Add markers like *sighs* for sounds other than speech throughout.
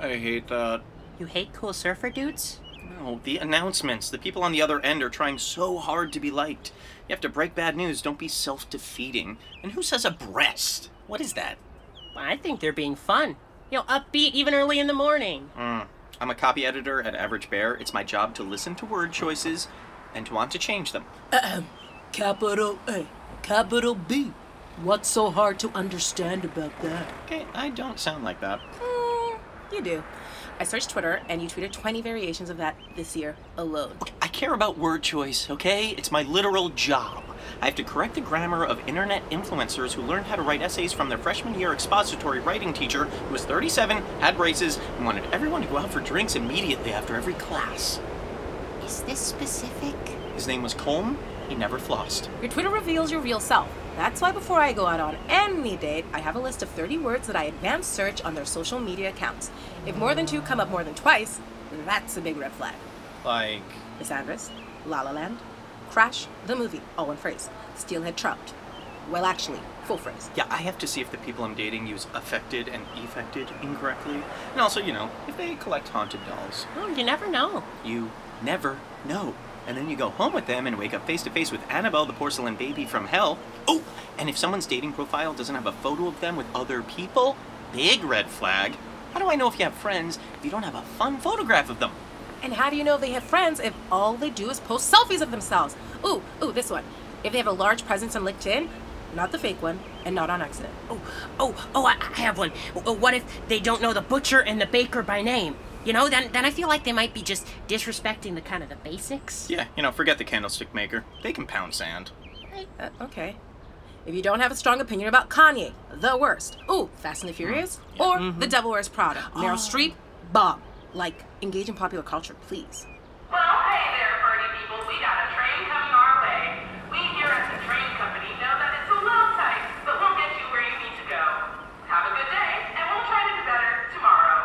hate that. You hate cool surfer dudes? No, the announcements. The people on the other end are trying so hard to be liked. You have to break bad news. Don't be self defeating. And who says a breast? What is that? I think they're being fun. You know, upbeat even early in the morning. Mm. I'm a copy editor at Average Bear. It's my job to listen to word choices and to want to change them. Capital A, capital B. What's so hard to understand about that? Okay, I don't sound like that. You do. I searched Twitter and you tweeted 20 variations of that this year alone. I care about word choice, okay? It's my literal job. I have to correct the grammar of internet influencers who learned how to write essays from their freshman year expository writing teacher who was 37, had braces, and wanted everyone to go out for drinks immediately after every class. Is this specific? His name was Colm. He never flossed. Your Twitter reveals your real self. That's why before I go out on any date, I have a list of 30 words that I advance search on their social media accounts. If more than two come up more than twice, that's a big red flag. Like, Lysandris, La La Land, Crash, the movie, all one phrase. Steelhead trout. Well, actually, full phrase. yeah, I have to see if the people I'm dating use affected and effected incorrectly. And also, you know, if they collect haunted dolls. Oh, you never know. You never know. And then you go home with them and wake up face to face with Annabelle, the porcelain baby from hell. Oh, and if someone's dating profile doesn't have a photo of them with other people, big red flag. How do I know if you have friends if you don't have a fun photograph of them? And how do you know they have friends if all they do is post selfies of themselves? Ooh, ooh, this one. If they have a large presence on LinkedIn, not the fake one, and not on accident. Oh, oh, oh, I, I have one. What if they don't know the butcher and the baker by name? You know, then then I feel like they might be just disrespecting the kind of the basics. Yeah, you know, forget the candlestick maker. They can pound sand. Uh, okay. If you don't have a strong opinion about Kanye, the worst. Ooh, Fast and the Furious, or The Devil Wears Prada. Meryl Streep, bomb. Like, engage in popular culture, please. Well, hey there, party people. We got a train coming our way. We here at the train company know that it's a little tight, but we'll get you where you need to go. Have a good day, and we'll try to do better tomorrow.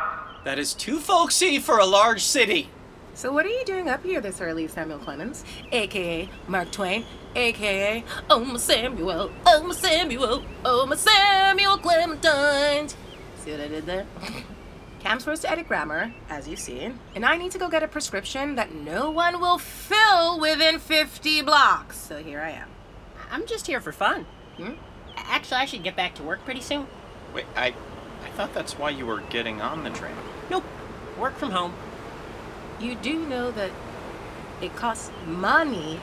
That is too folksy for a large city. So, what are you doing up here this early, Samuel Clemens? AKA Mark Twain, AKA Oh my Samuel, Oh my Samuel, Oh my Samuel Clementine. See what I did there? *laughs* Cam's supposed to edit grammar, as you've seen, and I need to go get a prescription that no one will fill within 50 blocks. So here I am. I'm just here for fun. Hmm? Actually, I should get back to work pretty soon. Wait, I I thought that's why you were getting on the train. Nope, work from home. You do know that it costs money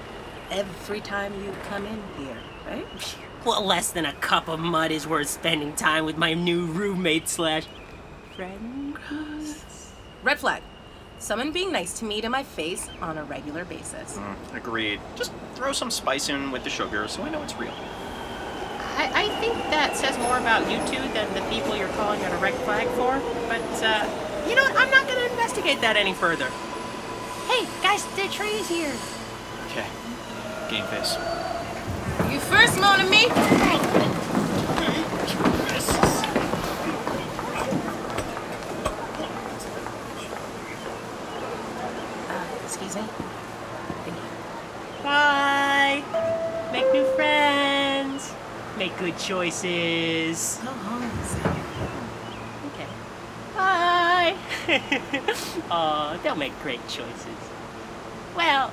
every time you come in here, right? *laughs* Well, less than a cup of mud is worth spending time with my new roommate slash friend. Red flag. Someone being nice to me to my face on a regular basis. Mm, agreed. Just throw some spice in with the sugar so I know it's real. I, I think that says more about you two than the people you're calling it a red flag for. But, uh, you know what? I'm not going to investigate that any further. Hey, guys, the tree's here. Okay. Game face. You first, moan at me? Uh, excuse me? Thank you. Bye. Make new friends. Make good choices. Go home, Sam. Okay. Bye. *laughs* Aw, they'll make great choices. Well,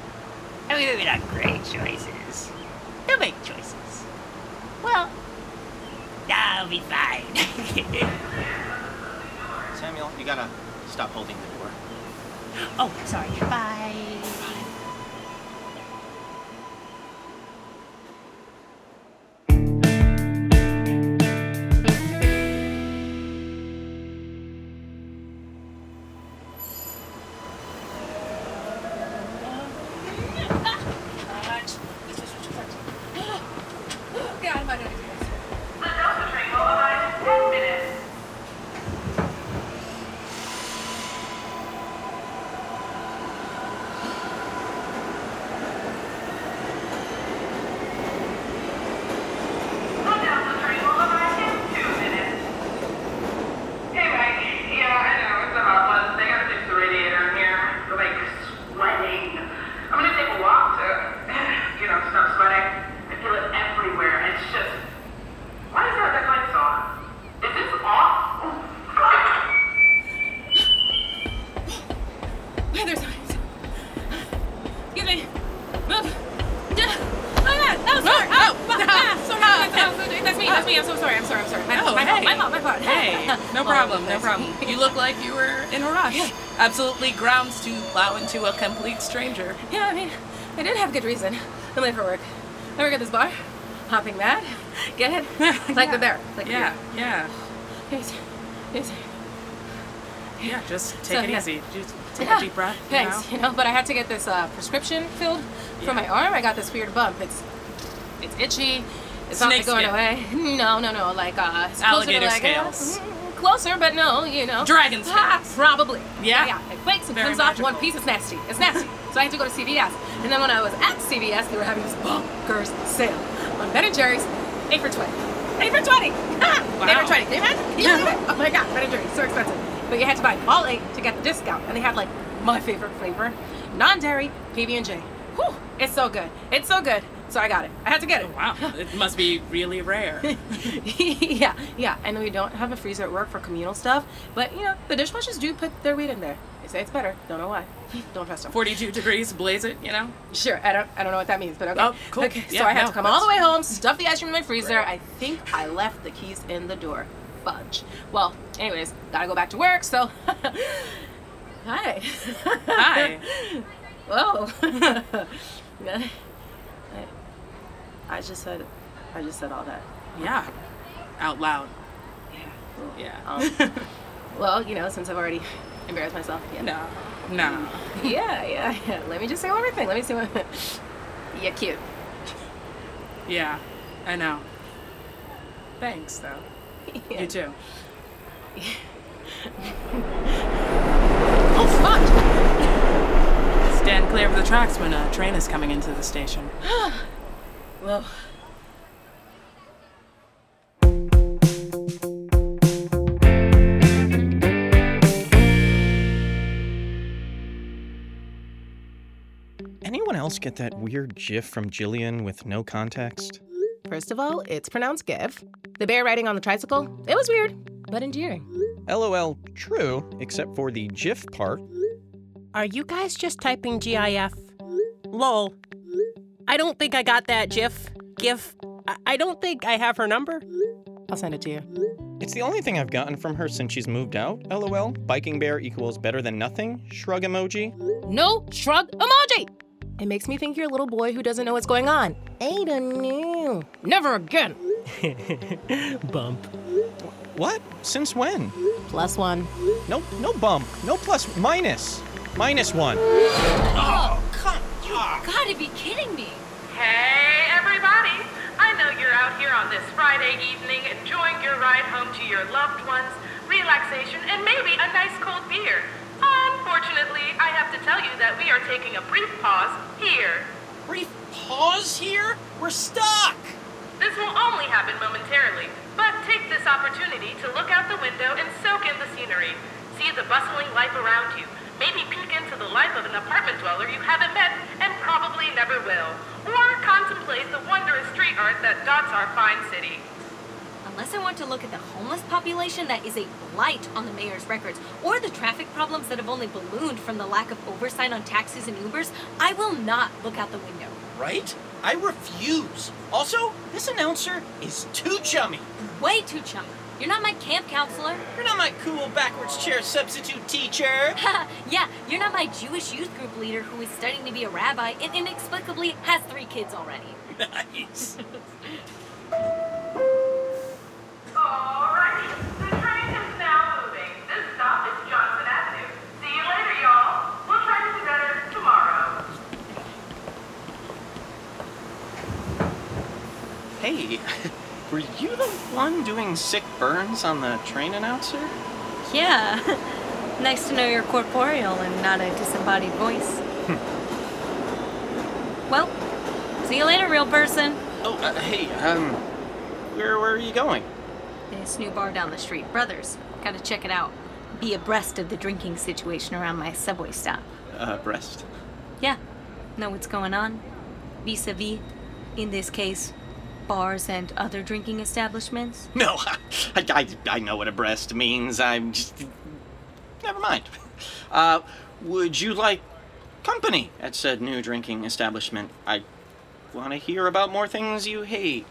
I mean, maybe not great choices. They'll make choices. Well, I'll be fine. *laughs* Samuel, you gotta stop holding the door. oh, sorry. Bye. Grounds to plow into a complete stranger. Yeah, I mean, I did have good reason. I'm late for work. I work at this bar. Hopping mad. Get it? *laughs* Like the bear. Like Yeah, bear. yeah, Yes. Yes. yeah. Just take So, it yeah. easy. Just take Yeah, a deep breath. you Thanks. know? You know, but I had to get this uh, prescription filled for my arm. I got this weird bump. It's it's itchy. It's Snake not going skin. away. *laughs* No, no, no. Like uh, it's Alligator like, uh, scales. mm, closer, but no, you know. Dragon Ah, scales. probably. Yeah? Yeah. It breaks and Very comes off one piece. It's nasty. It's nasty. so I had to go to CVS. And then when I was at CVS, they were having this bonkers sale on Ben and Jerry's, eight for twenty. Eight for twenty. *laughs* Ah, Eight for twenty. Can you imagine? Can you believe it? Oh my god, Ben and Jerry's so expensive. But you had to buy all eight to get the discount, and they had like my favorite flavor, non-dairy PB and J. Whew, it's so good. It's so good. So I got it. I had to get it. Oh, wow, it must be really rare. *laughs* yeah, yeah. Know we don't have a freezer at work for communal stuff, but you know the dishwashers do put their weight in there. They say it's better. Don't know why. Don't trust them. 42 degrees, blaze it, you know? Sure. I don't. I don't know what that means, but okay. Oh, cool. Okay. So I had no, to come all the way home, stuff the ice cream in my freezer. I think I left the keys in the door. Fudge. Well, anyways, gotta go back to work. So. *laughs* Hi. Hi. *laughs* Whoa. I, just said. I just said all that. Yeah. Out loud. Yeah. cool. Yeah. Um, *laughs* well, you know, since I've already embarrassed myself. Yeah. no. No. Yeah, yeah, yeah. Let me just say one more thing. Let me say one. You're cute. Yeah. I know. Thanks, though. Yeah. *laughs* You too. *laughs* Oh, fuck! Stand clear of the tracks when a train is coming into the station. *gasps* *gasps* *gasps* Well, Anyone else get that weird gif from Jillian with no context? first of all, it's pronounced Give. The bear riding on the tricycle, it was weird, but endearing. LOL, true, except for the GIF part. Are you guys just typing GIF? Lol. I don't think I got that GIF. GIF. I, I don't think I have her number. I'll send it to you. It's the only thing I've gotten from her since she's moved out. LOL. Biking bear equals better than nothing. Shrug emoji. No shrug emoji! It makes me think you're a little boy who doesn't know what's going on. I don't know. Never again. *laughs* Bump. What? Since when? Plus one. No, no bump. No plus, minus. Minus one. Oh, come. You gotta be kidding me. Hey, everybody! I know you're out here on this Friday evening enjoying your ride home to your loved ones, relaxation, and maybe a nice cold beer. Unfortunately, I have to tell you that we are taking a brief pause here. Brief pause here? We're stuck! This will only happen momentarily, but take this opportunity to look out the window and soak in the scenery. See the bustling life around you. Maybe peek into the life of an apartment dweller you haven't met and probably never will. Or contemplate the wondrous street art that dots our fine city. Unless I want to look at the homeless population that is a blight on the mayor's records, or the traffic problems that have only ballooned from the lack of oversight on taxis and Ubers, I will not look out the window. Right? I refuse. Also, this announcer is too chummy. Way too chummy. You're not my camp counselor. *laughs* You're not my cool backwards chair substitute teacher. *laughs* yeah, you're not my Jewish youth group leader who is studying to be a rabbi and inexplicably has three kids already. *laughs* nice. Alrighty, the train is now moving. This stop is Johnson Avenue. See you later, y'all. We'll try to do better tomorrow. Hey, were you the one doing sick burns on the train announcer? Yeah. *laughs* nice to know you're corporeal and not a disembodied voice. well, see you later, real person. Oh, uh, hey, um, where, where are you going? This new bar down the street, Brothers. Gotta check it out. Be abreast of the drinking situation around my subway stop. Uh, breast. Yeah, know what's going on. Vis a vis, in this case, bars and other drinking establishments. *laughs* No, I, I, I know what a breast means. I'm just. Never mind. Uh, would you like company at said new drinking establishment? I want to hear about more things you hate.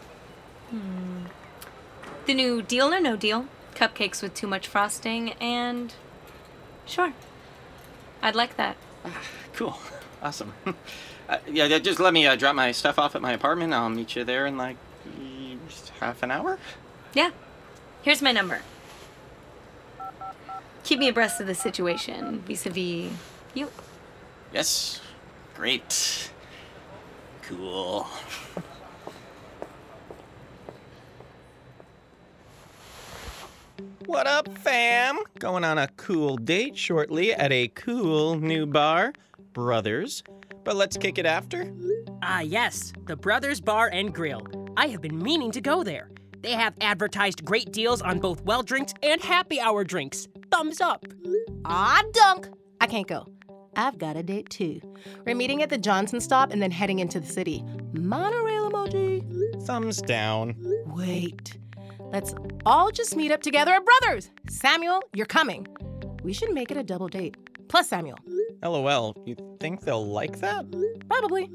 The new deal or no deal? cupcakes with too much frosting, and. Sure. I'd like that. *sighs* Cool. *laughs* Awesome. *laughs* uh, yeah, just let me uh, drop my stuff off at my apartment. I'll meet you there in like half an hour. Yeah. Here's my number. Keep me abreast of the situation vis a vis you. Yes. Great. Cool. What up, fam? Going on a cool date shortly at a cool new bar, Brothers. But let's kick it after. Ah, yes, the Brothers Bar and Grill. I have been meaning to go there. They have advertised great deals on both well drinks and happy hour drinks. Thumbs up. Ah, dunk! I can't go. I've got a date too. We're meeting at the Johnson stop and then heading into the city. Monorail emoji. Thumbs down. Wait. Let's all just meet up together at Brothers. Samuel, you're coming. We should make it a double date. Plus Samuel. LOL. You think they'll like that? Probably.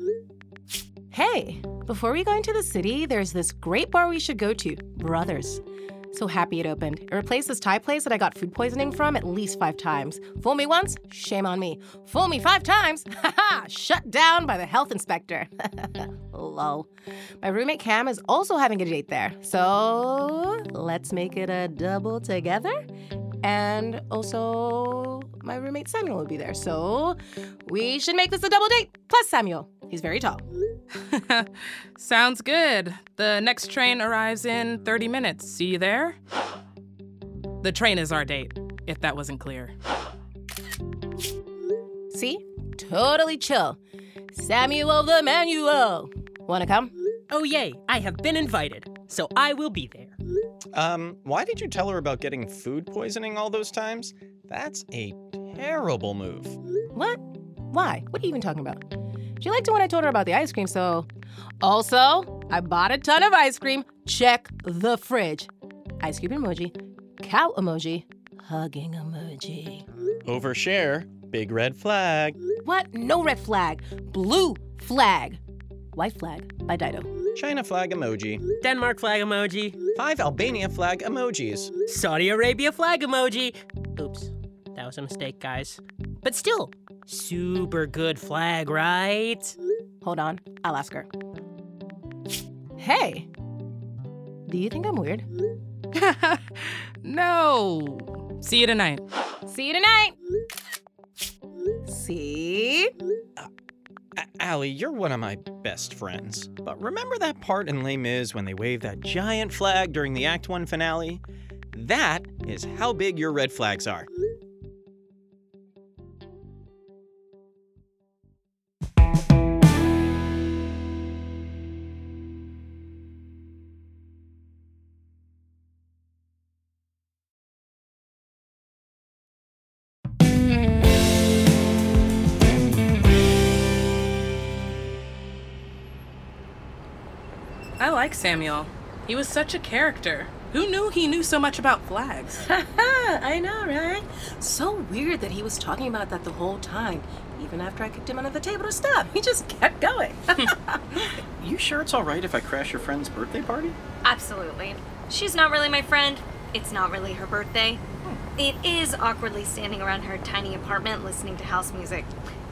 Hey, before we go into the city, there's this great bar we should go to Brothers. So happy it opened. It replaced this Thai place that I got food poisoning from at least five times. Fool me once, shame on me. Fool me five times, *laughs* haha, shut down by the health inspector. *laughs* Lol. My roommate Cam is also having a date there. So let's make it a double together. And also, my roommate Samuel will be there. So we should make this a double date. Plus Samuel. He's very tall. *laughs* Sounds good. The next train arrives in 30 minutes. See you there? The train is our date, if that wasn't clear. See? Totally chill. Samuel the Manuel. Wanna come? Oh, yay, I have been invited, so I will be there. Um, why did you tell her about getting food poisoning all those times? That's a terrible move. What? Why? What are you even talking about? She liked it when I told her about the ice cream, so. Also, I bought a ton of ice cream. Check the fridge. Ice cube emoji, cow emoji, hugging emoji. Overshare. Big red flag. What? No red flag. Blue flag. White flag by Dido. China flag emoji. Denmark flag emoji. Five Albania flag emojis. Saudi Arabia flag emoji. Oops, that was a mistake, guys. But still, super good flag, right? Hold on, I'll ask her. Hey, do you think I'm weird? *laughs* no. See you tonight. See you tonight. See? Uh, A- Allie, you're one of my best friends. But remember that part in Les Mis when they wave that giant flag during the Act 1 finale? That is how big your red flags are. Samuel. He was such a character. Who knew he knew so much about flags? *laughs* I know, right? So weird that he was talking about that the whole time. Even after I kicked him under the table to stop, he just kept going. *laughs* You sure it's alright if I crash your friend's birthday party? Absolutely. She's not really my friend. It's not really her birthday. Hmm. It is awkwardly standing around her tiny apartment listening to house music.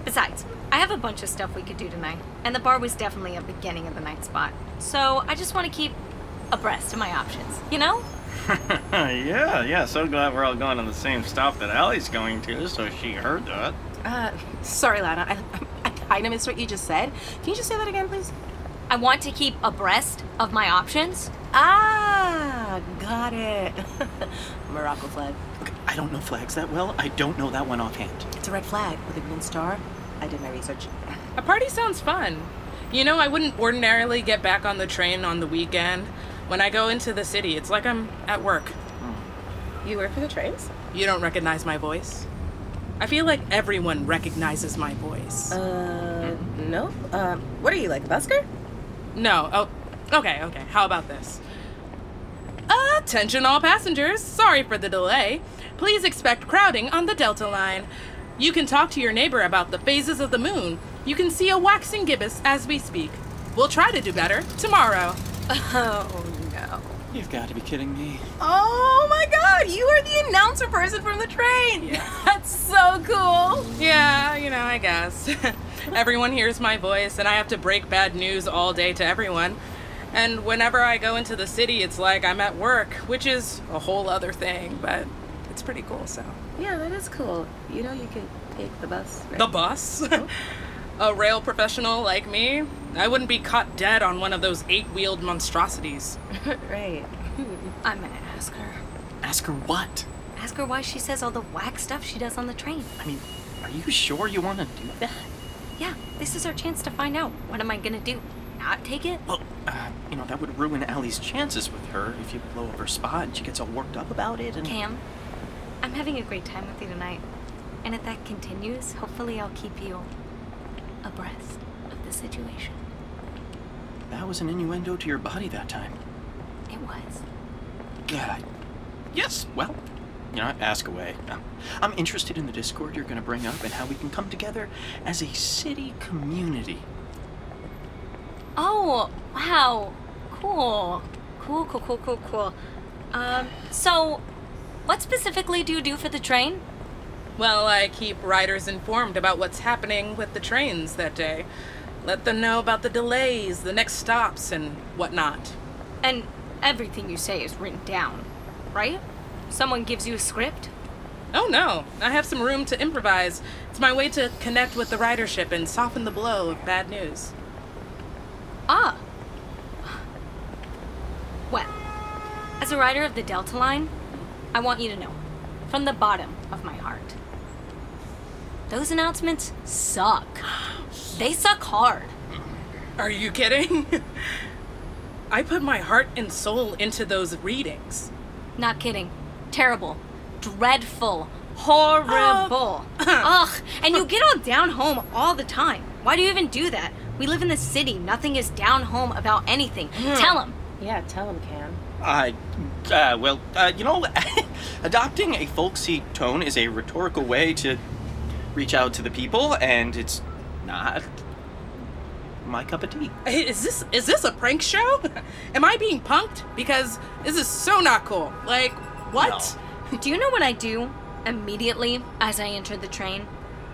Besides, I have a bunch of stuff we could do tonight, and the bar was definitely a beginning of the night spot. So I just want to keep abreast of my options, you know? *laughs* yeah, yeah, so glad we're all going to the same stop that Allie's going to, so she heard that. uh, sorry, Lana. I, I kind of missed what you just said. Can you just say that again, please? I want to keep abreast of my options. Ah, got it. *laughs* Morocco flag. Look, I don't know flags that well. I don't know that one offhand. It's a red flag with a green star. I did my research. *laughs* A party sounds fun. You know, I wouldn't ordinarily get back on the train on the weekend. When I go into the city, it's like I'm at work. You work for the trains? You don't recognize my voice? I feel like everyone recognizes my voice. Uh, no. Um, what are you like, a busker? No. Oh, okay, okay. How about this? Attention, all passengers. Sorry for the delay. Please expect crowding on the Delta line. You can talk to your neighbor about the phases of the moon. You can see a waxing gibbous as we speak. We'll try to do better tomorrow. *laughs* Oh no. You've got to be kidding me. Oh my god, you are the announcer person from the train. Yeah. *laughs* That's so cool. Yeah, you know, I guess. *laughs* everyone hears my voice, and I have to break bad news all day to everyone. And whenever I go into the city, it's like I'm at work, which is a whole other thing, but it's pretty cool, so. Yeah, that is cool. You know, you could take the bus. Right? The bus? *laughs* a rail professional like me? I wouldn't be caught dead on one of those eight wheeled monstrosities. *laughs* right. *laughs* I'm gonna ask her. Ask her what? Ask her why she says all the whack stuff she does on the train. I mean, are you sure you want to do that? Yeah, this is our chance to find out. What am I gonna do? Not take it? Well, uh, you know, that would ruin Allie's chances with her if you blow up her spot and she gets all worked up about it and. Cam, I'm having a great time with you tonight. And if that continues, hopefully I'll keep you abreast of the situation. That was an innuendo to your body that time. It was. God. Yes, well, you know, ask away. Um, I'm interested in the Discord you're going to bring up and how we can come together as a city community. Oh, wow. Cool. Cool, cool, cool, cool, cool. Um, so, what specifically do you do for the train? Well, I keep riders informed about what's happening with the trains that day. Let them know about the delays, the next stops, and whatnot. And everything you say is written down, right? Someone gives you a script? Oh no, I have some room to improvise. It's my way to connect with the ridership and soften the blow of bad news. Ah. Well, as a rider of the Delta Line, I want you to know, from the bottom of my heart, those announcements suck. *gasps* They suck hard. Are you kidding? *laughs* I put my heart and soul into those readings. Not kidding. Terrible. Dreadful. Horrible. Ugh. And you get all down home all the time. Why do you even do that? We live in the city. Nothing is down home about anything. Hmm. Tell him. Yeah, tell him, Cam. I, uh, well, uh, you know, *laughs* adopting a folksy tone is a rhetorical way to reach out to the people, and it's not my cup of tea. Hey, Is this is this a prank show? *laughs* Am I being punked? Because this is so not cool. Like, what? *laughs* Do you know what I do immediately as I enter the train?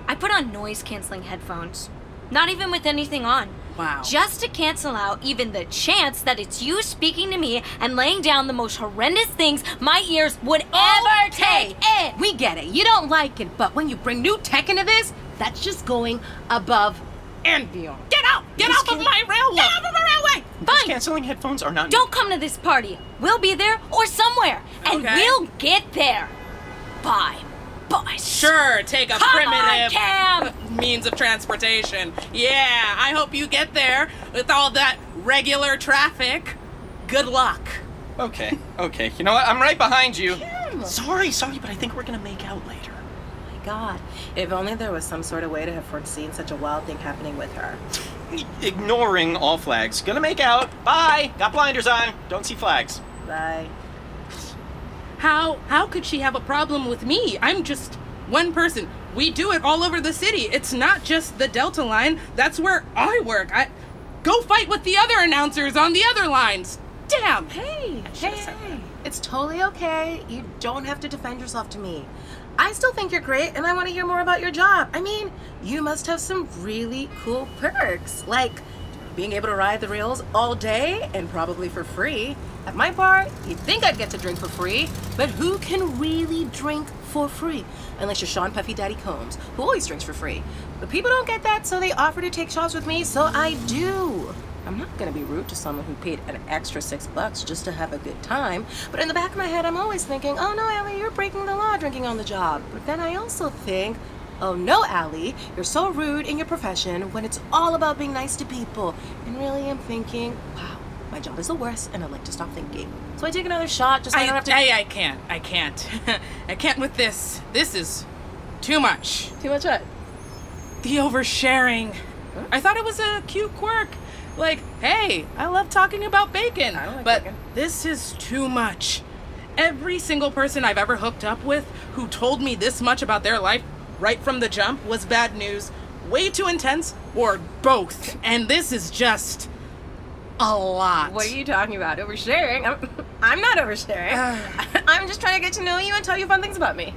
I put on noise canceling headphones. Not even with anything on. Wow. Just to cancel out even the chance that it's you speaking to me and laying down the most horrendous things my ears would ever take. it. We get it. You don't like it, but when you bring new tech into this, that's just going above and beyond. Get out! Get This off of my railway! Get off of our railway! Fine. canceling headphones are not. Don't come to this party. We'll be there or somewhere, and Okay. we'll get there. By bus. Sure, take a Come on, primitive Cam. means of transportation. Yeah, I hope you get there with all that regular traffic. Good luck. Okay, okay. You know what? I'm right behind you. Sorry, sorry, but I think we're gonna make out later. Oh my god. If only there was some sort of way to have foreseen such a wild thing happening with her. Ignoring all flags. Gonna make out. Bye. Got blinders on. Don't see flags. Bye. How how could she have a problem with me? I'm just one person. We do it all over the city. It's not just the Delta line. That's where I work. I go fight with the other announcers on the other lines. Damn. Hey, hey, hey. It's totally okay. You don't have to defend yourself to me. I still think you're great and I want to hear more about your job. I mean, you must have some really cool perks, like being able to ride the rails all day and probably for free. At my bar, you'd think I'd get to drink for free, but who can really drink for free? Unless you're Sean Puffy Daddy Combs, who always drinks for free. But people don't get that, so they offer to take shots with me, so I do. I'm not gonna be rude to someone who paid an extra six bucks just to have a good time. But in the back of my head, I'm always thinking, oh no, Allie, you're breaking the law drinking on the job. But then I also think, oh no, Allie, you're so rude in your profession when it's all about being nice to people. And really, I'm thinking, wow, my job is the worst, and I'd like to stop thinking. So I take another shot just so I, I, don't have to. I, I can't. I can't. *laughs* I can't with this. This is too much. Too much what? The oversharing. I thought it was a cute quirk. Like, hey, I love talking about bacon. Like but bacon. this is too much. Every single person I've ever hooked up with who told me this much about their life right from the jump was bad news, way too intense, or both. And this is just A lot. What are you talking about? Oversharing? I'm, *laughs* I'm not oversharing. *laughs* I'm just trying to get to know you and tell you fun things about me.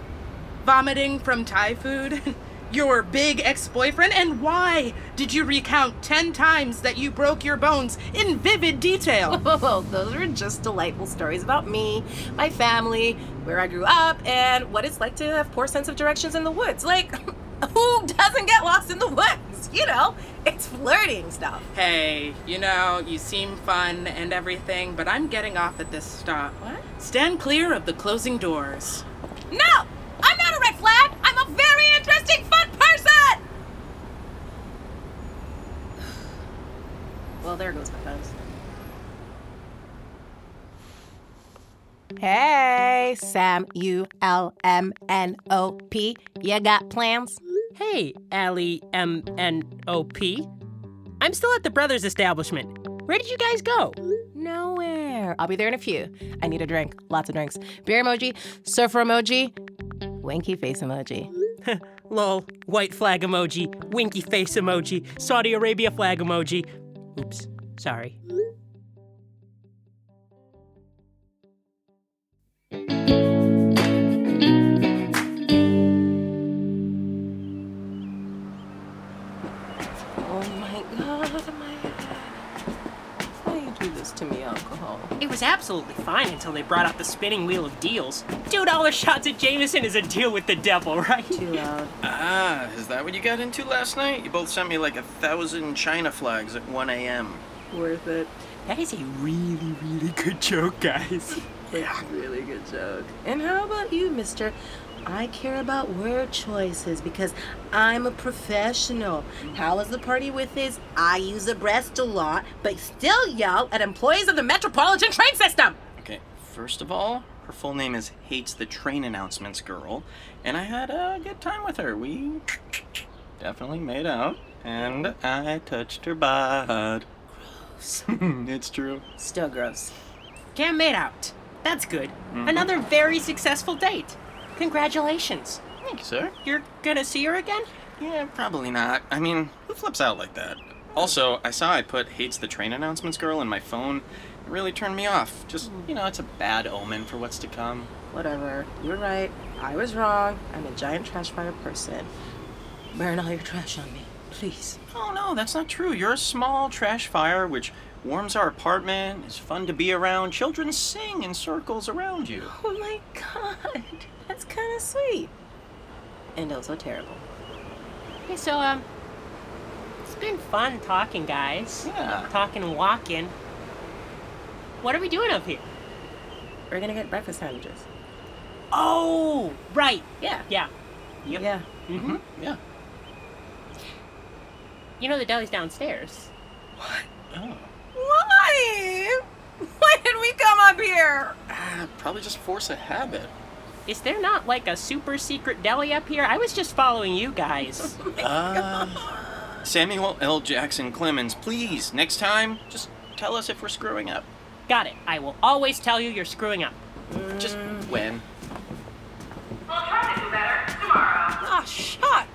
Vomiting from Thai food? *laughs* Your big ex boyfriend? And why did you recount 10 times that you broke your bones in vivid detail? *laughs* Oh, those are just delightful stories about me, my family, where I grew up, and what it's like to have poor sense of directions in the woods. Like, *laughs* who doesn't get lost in the woods? You know, it's flirting stuff. hey, you know, you seem fun and everything, but I'm getting off at this stop. What? Stand clear of the closing doors. No! I'm not a red flag! I'm a very interesting, fun person! Well, there goes my phones. Hey, Sam U L M N O P. You got plans? Hey, Allie M N O P. I'm still at the Brothers establishment. Where did you guys go? Nowhere. I'll be there in a few. I need a drink. Lots of drinks. Beer emoji, surfer emoji, winky face emoji. *laughs* Lol, white flag emoji, winky face emoji, Saudi Arabia flag emoji. Oops, sorry. Alcohol? It was absolutely fine until they brought out the spinning wheel of deals. Two dollar shots at Jameson is a deal with the devil, right? Too loud. *laughs* Ah, is that what you got into last night? You both sent me like a thousand China flags at 1 a.m. Worth it. That is a really, really good joke, guys. It's a really good joke. And how about you, mister? I care about word choices because I'm a professional. How was the party with his I use a breast a lot, but still yell at employees of the Metropolitan Train System? Okay, first of all, her full name is Hates the Train Announcements Girl, and I had a good time with her. We definitely made out, and I touched her butt. Gross. *laughs* it's true. Still gross. Cam made out. That's good. Mm-hmm. Another very successful date. Congratulations. Thank you, sir. You're gonna see her again? Yeah, probably not. I mean, who flips out like that? Also, I saw I put Hates the Train Announcements Girl in my phone. It really turned me off. Just, hmm. you know, it's a bad omen for what's to come. Whatever. You're right. I was wrong. I'm a giant trash fire person. Burn all your trash on me, please. Oh no, that's not true. You're a small trash fire which warms our apartment, is fun to be around. Children sing in circles around you. Oh my god. That's kind of sweet. And also terrible. Hey, so, um, it's been fun talking, guys. Yeah. Talking and walking. What are we doing up here? We're gonna get breakfast sandwiches. Oh, right. Yeah. Yeah. Yep. Yeah. Mm-hmm. Yeah. You know the deli's downstairs. What? Oh. Why? *laughs* Why did we come up here? Ah, probably just force a habit. Is there not like a super secret deli up here? I was just following you guys. *laughs* Uh, Samuel L. Jackson Clemens, please, next time, just tell us if we're screwing up. Got it. I will always tell you you're screwing up. Just when. We'll try to do better tomorrow. Oh, shut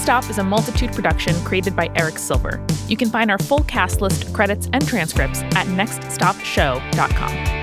Stop is a multitude production created by Eric Silver. You can find our full cast list, credits, and transcripts at nextstopshow.com.